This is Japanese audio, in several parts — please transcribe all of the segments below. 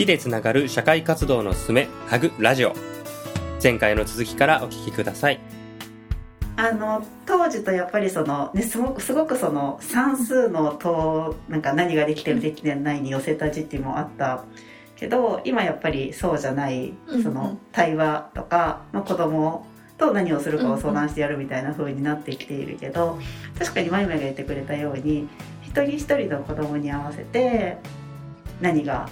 きでつながる社会活動のすすめハグラジオ。前回の続きからお聞きください。あの当時とやっぱりその、ね、すごくすごくその算数のとなんか何ができてるできてないに寄せた時期もあった。けど今やっぱりそうじゃないその対話とか、まあ、子供と何をするかを相談してやるみたいな風になってきているけど確かにまゆまゆが言ってくれたように一人一人の子供に合わせて何が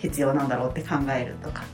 必要なんだろうって考えるとか。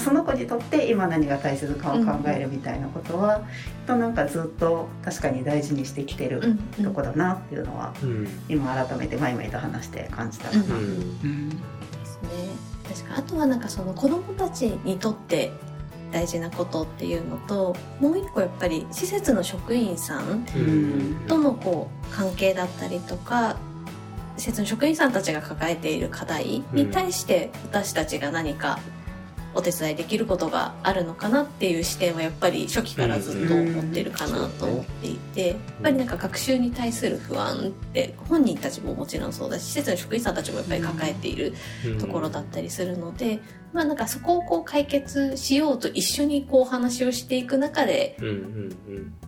その子にとって今何が大切かを考えるみたいなことは、となんかずっと確かに大事にしてきてるとこだなっていうのは、今改めてまいまいと話して感じたかな。うん。ですね。確かあとはなんかその子どもたちにとって大事なことっていうのともう一個やっぱり施設の職員さん。とのこう関係だったりとか施設の職員さんたちが抱えている課題に対して私たちが何かお手伝いできることがあるのかなっていう視点はやっぱり初期からずっと思ってるかなと思っていて、やっぱりなんか学習に対する不安って本人たちももちろんそうだし施設の職員さん。たちもやっぱり抱えているところだったりするので、まあなんかそこをこう解決しようと一緒にこう話をしていく中で、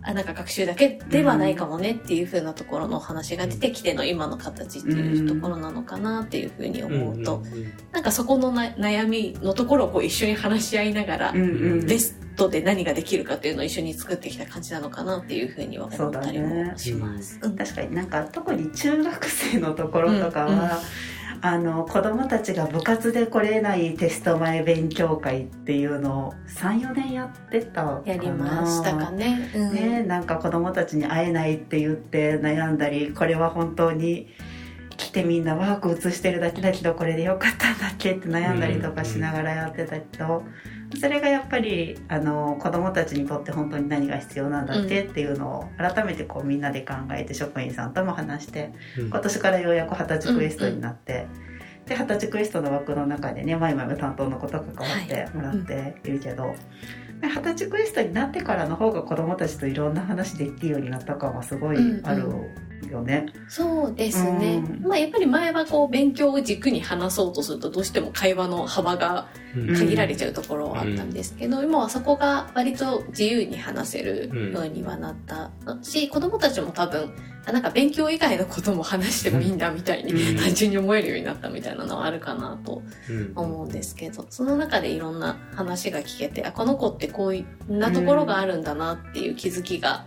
あなんか学習だけではないかもねっていうふうなところの話が出てきての今の形っていうところなのかなっていうふうに思うと、なんかそこの悩みのところをこう一緒に話し合いながら、ベストで何ができるかっていうのを一緒に作ってきた感じなのかなっていうふうには思ったりもします。ね。うん、確かになんか特に中学生のところとかは、うんうんあの子供たちが部活で来れないテスト前勉強会っていうのを34年やってたやりましたかね,、うん、ねなんか子供たちに会えないって言って悩んだりこれは本当に来てみんなワーク移してるだけだけどこれでよかったんだっけって悩んだりとかしながらやってたけど、それがやっぱりあの子どもたちにとって本当に何が必要なんだっけっていうのを改めてこうみんなで考えて職員さんとも話して、今年からようやく二十歳クエストになって。で二十歳クエストの枠の中でねマイマイ担当のこと関わってもらっているけど、二十歳クエストになってからの方が子どもたちといろんな話できるようになった感はすごいあるよね。そうですね。うん、まあやっぱり前はこう勉強を軸に話そうとするとどうしても会話の幅が限られちゃうところはあったんですけど、うん、今はそこが割と自由に話せるようにはなったし、うん、子供たちも多分なんか勉強以外のことも話してもいいんだみたいに単純に思えるようになったみたいなのはあるかなと思うんですけど、その中でいろんな話が聞けて、あ、この子ってこういなところがあるんだなっていう気づきが、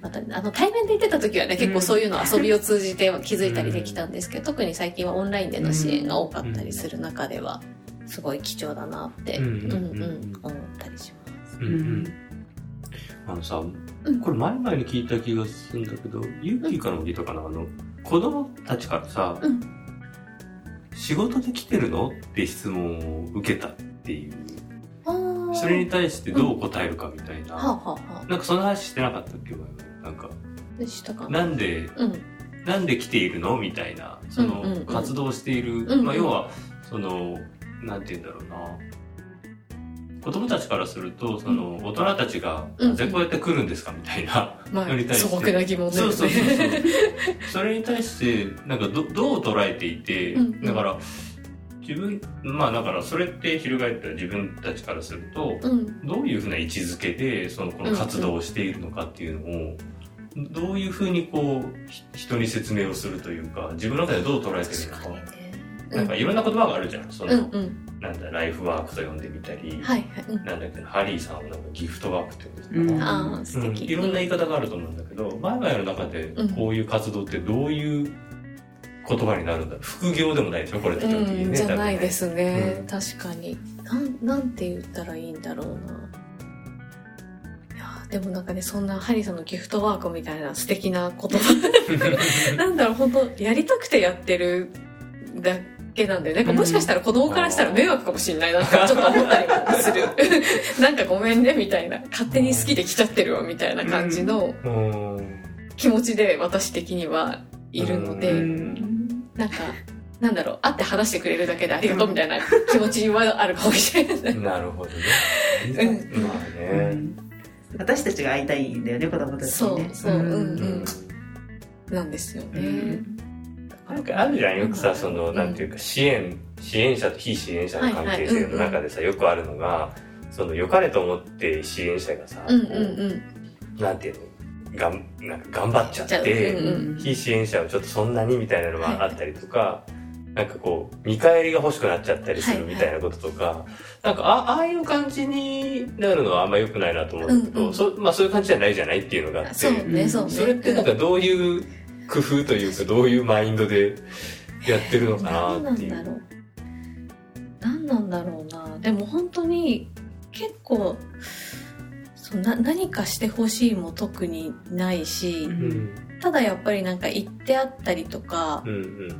また、あの対面で言ってた時はね、結構そういうの遊びを通じて気づいたりできたんですけど、特に最近はオンラインでの支援が多かったりする中では、すごい貴重だなって、うんうん思ったりします。うんあのさ、これ前々に聞いた気がするんだけど、ユッキーからも聞いたかな、あの、子供たちからさ、うん、仕事で来てるの？って質問を受けたっていう。それに対してどう答えるかみたいな。うん、なんかその話してなかったっけ？なんか。なんで、うん、なんで来ているの？みたいな、その、活動している、まあ要は、その、なんて言うんだろうな。子供たちからすると、その、大人たちが、なぜこうやって来るんですか？みたいな、まあ、に対して。素朴な疑問そうそうそうそう。それに対して、なんかど、どう捉えていて、だから、自分、まあだからそれって翻ったら自分たちからすると、どういうふうな位置づけで、その、この活動をしているのかっていうのを、どういうふうにこう、人に説明をするというか、自分の中でどう捉えてるのか。なんかいろんな言葉があるじゃん。その、うんうん、なんだ、ライフワークと呼んでみたり、はいはい、なんだっけハリーさんはなんかギフトワークって言うんですか、うん、あ素敵、うん、いろんな言い方があると思うんだけど、前々の中でこういう活動ってどういう言葉になるんだ副業でもないでしょこれって基本的にね。じゃないですね、うん、確かに。なん、なんて言ったらいいんだろうな。でもなんかね、そんなハリーさんのギフトワークみたいな素敵な言葉。なんだろう、本当やりたくてやってるだけなんで、なんかもしかしたら子供からしたら迷惑かもしれないなってちょっと思ったりもする。なんかごめんねみたいな、勝手に好きで来ちゃってるわみたいな感じの気持ちで私的にはいるので、なんか、なんだろう、会って話してくれるだけでありがとうみたいな気持ちはあるかもしれない。なるほどね。うん、まあね、私たちが会いたいんだよね、子供たちに、ね。そう、そう、うんうん。なんですよね。なんかあるじゃんよくさそのなんていうか支援支援者と非支援者の関係性の中でさよくあるのがその良かれと思って支援者がさ、なんていうの？がんなんか頑張っちゃって、非支援者はちょっとそんなにみたいなのがあったりとか、はい、なんかこう見返りが欲しくなっちゃったりするみたいなこととか、はいはい、なんかあああいう感じになるのはあんま良くないなと思うんだけど、うんうん、そまあ、そういう感じじゃないじゃないっていうのがあってそうねそうね。それってなんかどういう工夫というかどういうマインドでやってるのかなっていう。何なんだろう。なでも本当に結構そうな何かしてほしいも特にないし、うん、ただやっぱりなんか言ってあったりとか、うんうん、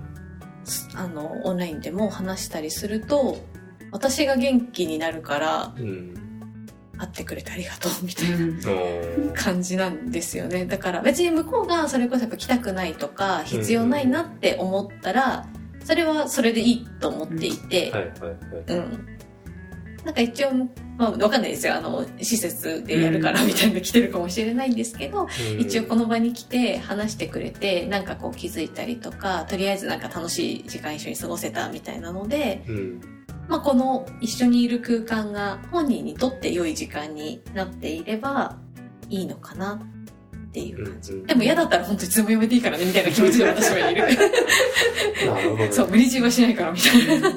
あのオンラインでも話したりすると私が元気になるから、うん、会ってくれてありがとうみたいな感じなんですよね。だから別に向こうがそれこそやっぱ来たくないとか必要ないなって思ったら、それはそれでいいと思っていて、うん。なんか一応、まあ、わかんないですよ。あの、施設でやるからみたいなの来てるかもしれないんですけど、うん、一応この場に来て話してくれて、なんかこう気づいたりとか、とりあえずなんか楽しい時間一緒に過ごせたみたいなので、うん、まあこの一緒にいる空間が本人にとって良い時間になっていればいいのかなっていう感じ。うん、でも嫌だったら本当にいつもやめていいからねみたいな気持ちで私はいる。そう、無理強いはしないからみたいな。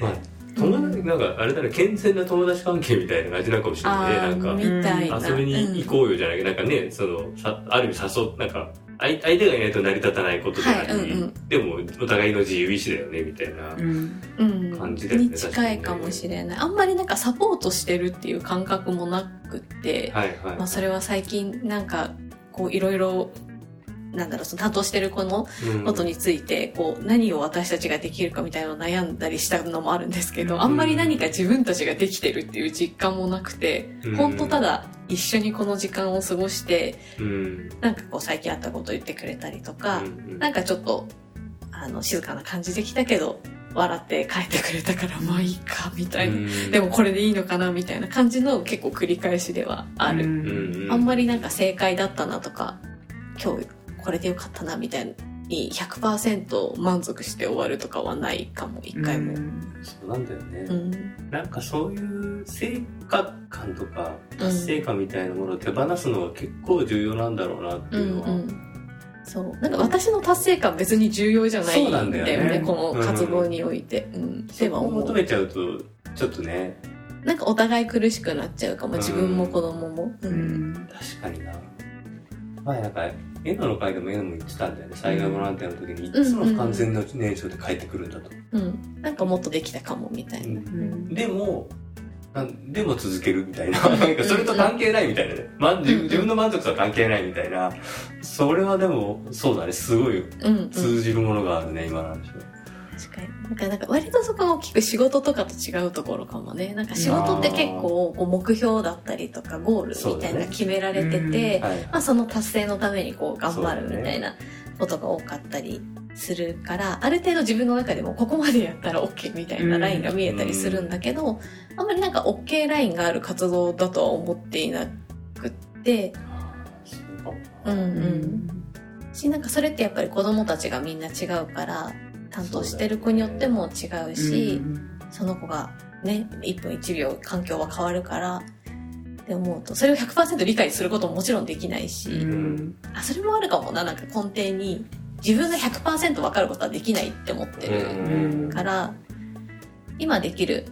まあ友達、なんかあれだね健全な友達関係みたいな感じなのかもしれないねなんか遊びに行こうよじゃなくて、なんかねそのさある意味誘なんか相相手がいないと成り立たないことであり、はいうんうん、でもお互いの自由意志だよねみたいな。感じで、ね、に近いかもしれない。あんまりなんかサポートしてるっていう感覚もなくって、はいはい、まあ、それは最近なんかこういろいろなんだろう、その担当してる子のことについて、こう、何を私たちができるかみたいなのを悩んだりしたのもあるんですけど、あんまり何か自分たちができてるっていう実感もなくて、本当ただ一緒にこの時間を過ごして、なんかこう最近あったこと言ってくれたりとか、なんかちょっと、あの、静かな感じできたけど、笑って帰ってくれたからまあいいかみたいな、でもこれでいいのかなみたいな感じの結構繰り返しではある、あんまりなんか正解だったなとか今日これでよかったなみたいに100%満足して終わるとかはないかも一回も、そうなんだよね、うん、なんかそういう成果感とか達成感みたいなものを手放すのが結構重要なんだろうなっていうのは、うんうん。そう。なんか私の達成感別に重要じゃないんだよねよね。この活動において、うん、うん、では求めちゃうとちょっとね。なんかお互い苦しくなっちゃうかも自分も子供も、うん、うん、確かにな。前なんかエナの会でもエナも言ってたんだよね。災害ボランティアの時にいつも不完全な燃焼で帰ってくるんだと、うん、なんかもっとできたかもみたいな、うん、でもでも続けるみたいな。なんかそれと関係ないみたいなね、ま、自分の満足とは関係ないみたいな。それはでもそうだね。すごい通じるものがあるね、今の話は。確かに。なんか、なんか割とそこが大きく仕事とかと違うところかもね。なんか仕事って結構こう目標だったりとかゴールみたいな決められてて、ねはい、まあその達成のためにこう頑張るみたいなことが多かったりするから、ある程度自分の中でもここまでやったら OK みたいなラインが見えたりするんだけど、あんまりなんか OK ラインがある活動だとは思っていなくって、うんうん。し、なんかそれってやっぱり子供たちがみんな違うから、担当してる子によっても違うし、その子がね、1分1秒環境は変わるから、って思うと、それを100%理解することももちろんできないし、あ、それもあるかもな、なんか根底に、自分が100%分かることはできないって思ってるから、今できる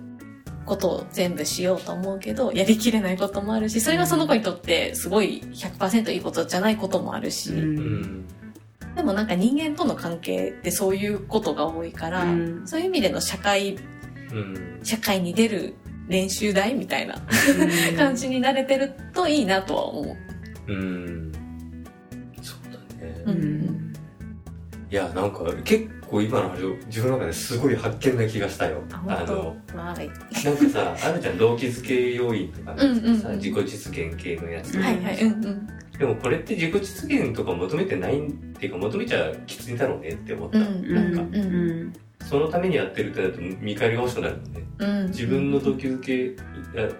ことを全部しようと思うけど、やりきれないこともあるし、それがその子にとってすごい100%いいことじゃないこともあるし、でもなんか人間との関係ってそういうことが多いから、うん、そういう意味での社会、うん、社会に出る練習台みたいな感じに慣れてるといいなとは思う。うん。そうだね。うん。いや、なんか結構今の話自分の中ですごい発見な気がしたよ。あの、はい、なんかさ、あるじゃん、動機づけ要因とかさ、自己実現系のやつ。はいはい。うんうん。でもこれって自己実現とか求めてないっていうか求めちゃきついんだろうねって思った、うん、なんか、うん、そのためにやってるってなると見返りが欲しくなるもんね、うん、自分の動機づけ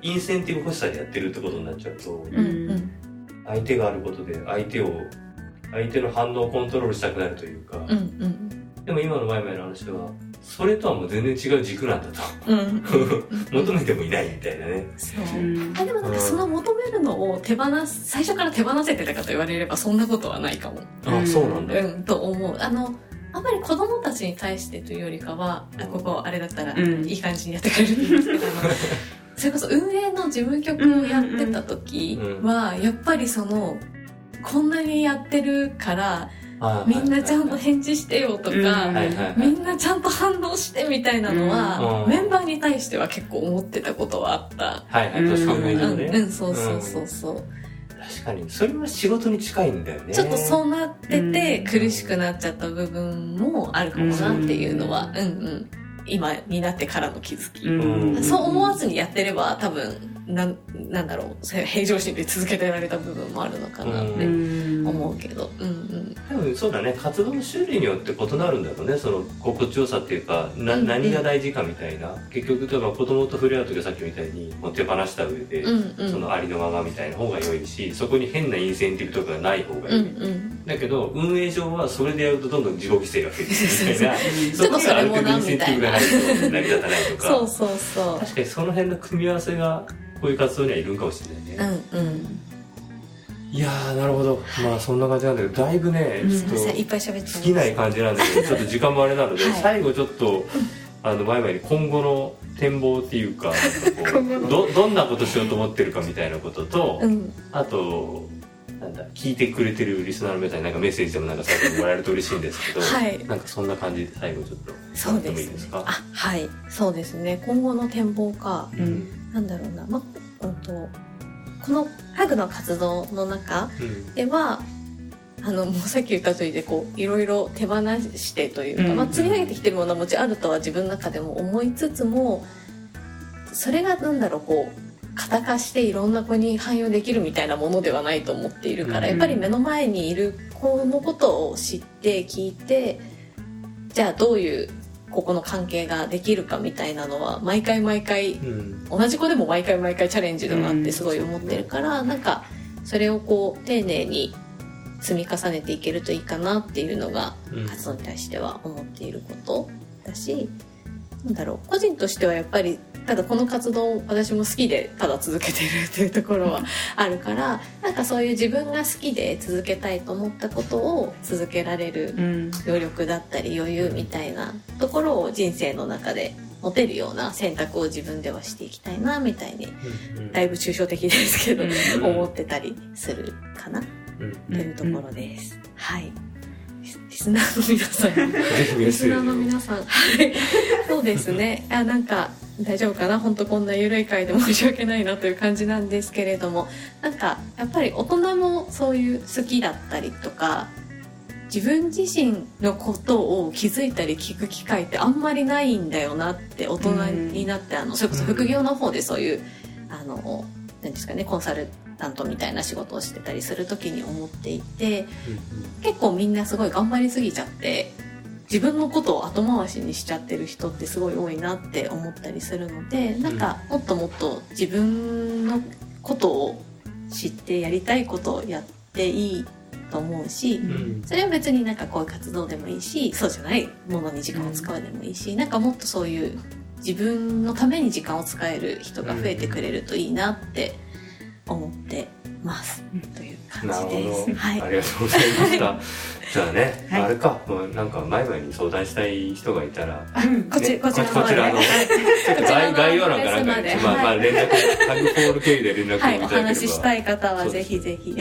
インセンティブ欲しさでやってるってことになっちゃうと、うん、相手があることで相手を相手の反応をコントロールしたくなるというか、でも今のマイマイの話はそれとはもう全然違う軸なんだと、うん、求めてもいないみたいなね。そう、あでもなんかその求めるのを手放す最初から手放せてたかと言われればそんなことはないかも。あそうなんだ、うん、と思う。あのあんまり子供たちに対してというよりかは、あここあれだったらいい感じにやってくれるんですけど、それこそ運営の事務局をやってた時は、やっぱりそのこんなにやってるからみんなちゃんと返事してよとか、みんなちゃんと反応してみたいなのは、メンバーに対しては結構思ってたことはあった。はいはい、確かに。ね。うん、そうそうそうそう。確かに。それは仕事に近いんだよね。ちょっとそうなってて苦しくなっちゃった部分もあるかもなっていうのはうんうん。今になってからの気づき、うん、そう思わずにやってれば多分なんなんだろう。平常心で続けてられた部分もあるのかなって思うけど、うんうん、多分そうだね。活動の種類によって異なるんだろうね。その心地よさっていうかな、うん、何が大事かみたいな。結局例えば子供と触れ合う時はさっきみたいにもう手放した上で、うんうん、そのありのままみたいな方が良いしそこに変なインセンティブとかがない方がいい、うんうん、だけど運営上はそれでやるとどんどん自己犠牲が増えていくみたいなちょっとそれもなみたいな成り立たないとか。そうそうそう。確かにその辺の組み合わせがこういう活動にはいるんかもしれないね。うんうん。いやなるほど。まあそんな感じなんだけど、だいぶね、ちょっと尽きない感じなんだけど、ちょっと時間もあれなので、最後ちょっと、あの、前々に今後の展望っていうか、ど、どんなことしようと思ってるかみたいなことと、あと、なんだ聞いてくれてるリスナーの皆さんになんかメッセージでもなんか最後にもらえると嬉しいんですけど、はい、なんかそんな感じで最後ちょっとそうですね。あはい。そうですね。今後の展望か、うん、なんだろうな、まうんと、このハグの活動の中では、うん、あのもうさっき言った通りでこういろいろ手放してというか、うん、まあ、積み上げてきてるものはもちろんあるとは自分の中でも思いつつもそれがなんだろうこう型化していろんな子に汎用できるみたいなものではないと思っているから、うん、やっぱり目の前にいる子のことを知って聞いてじゃあどういうここの関係ができるかみたいなのは毎回毎回、うん、同じ子でも毎回毎回チャレンジだなってすごい思ってるから、うん、なんかそれをこう丁寧に積み重ねていけるといいかなっていうのが活動に対しては思っていることだし、うん、なんだろう個人としてはやっぱりただこの活動私も好きでただ続けてるっていうところはあるからなんかそういう自分が好きで続けたいと思ったことを続けられる余力だったり余裕みたいなところを人生の中で持てるような選択を自分ではしていきたいなみたいにだいぶ抽象的ですけど思ってたりするかな？というところです。はいリスナーの皆さん。リスナーの皆さん。はい。そうですね。あ、なんか、大丈夫かな？本当こんな緩い回で申し訳ないなという感じなんですけれども。なんかやっぱり大人もそういう好きだったりとか自分自身のことを気づいたり聞く機会ってあんまりないんだよなって大人になって、あのそれこそ副業の方でそういう、あの何ですかねコンサルタントみたいな仕事をしてたりする時に思っていて、結構みんなすごい頑張りすぎちゃって自分のことを後回しにしちゃってる人ってすごい多いなって思ったりするのでなんかもっともっと自分のことを知ってやりたいことをやっていいと思うし、それは別になんかこういう活動でもいいしそうじゃないものに時間を使うでもいいし、なんかもっとそういう自分のために時間を使える人が増えてくれるといいなって思ってます、という感じです。はい、ありがとうございました。じゃあね、はい、あれか、もうなんか前々に相談したい人がいたら、こちこちらこちらの、概 概要欄かなんかに、まあまあ連絡、タグフォール経由で連絡をいただければ、はい、お話ししたい方はぜひぜひ、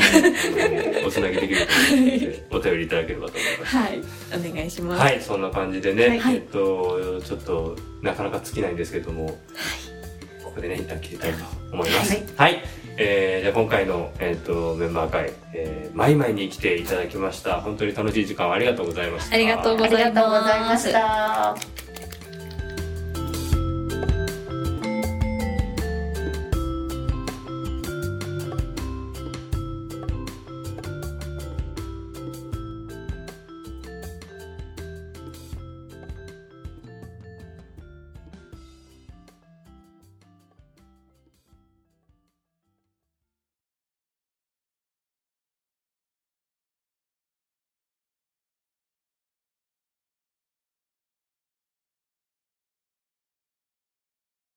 おつなぎできると思うので、お便りいただければと思います。はい、お願いします。はい、そんな感じでね、えっと、ちょっと、なかなか尽きないんですけども、はい、ここでね、一旦切りたいと思います。はいえー、じゃあ今回の、えーと、メンバー会、えー、マイマイに来ていただきました。本当に楽しい時間をありがとうございました。ありがとうございました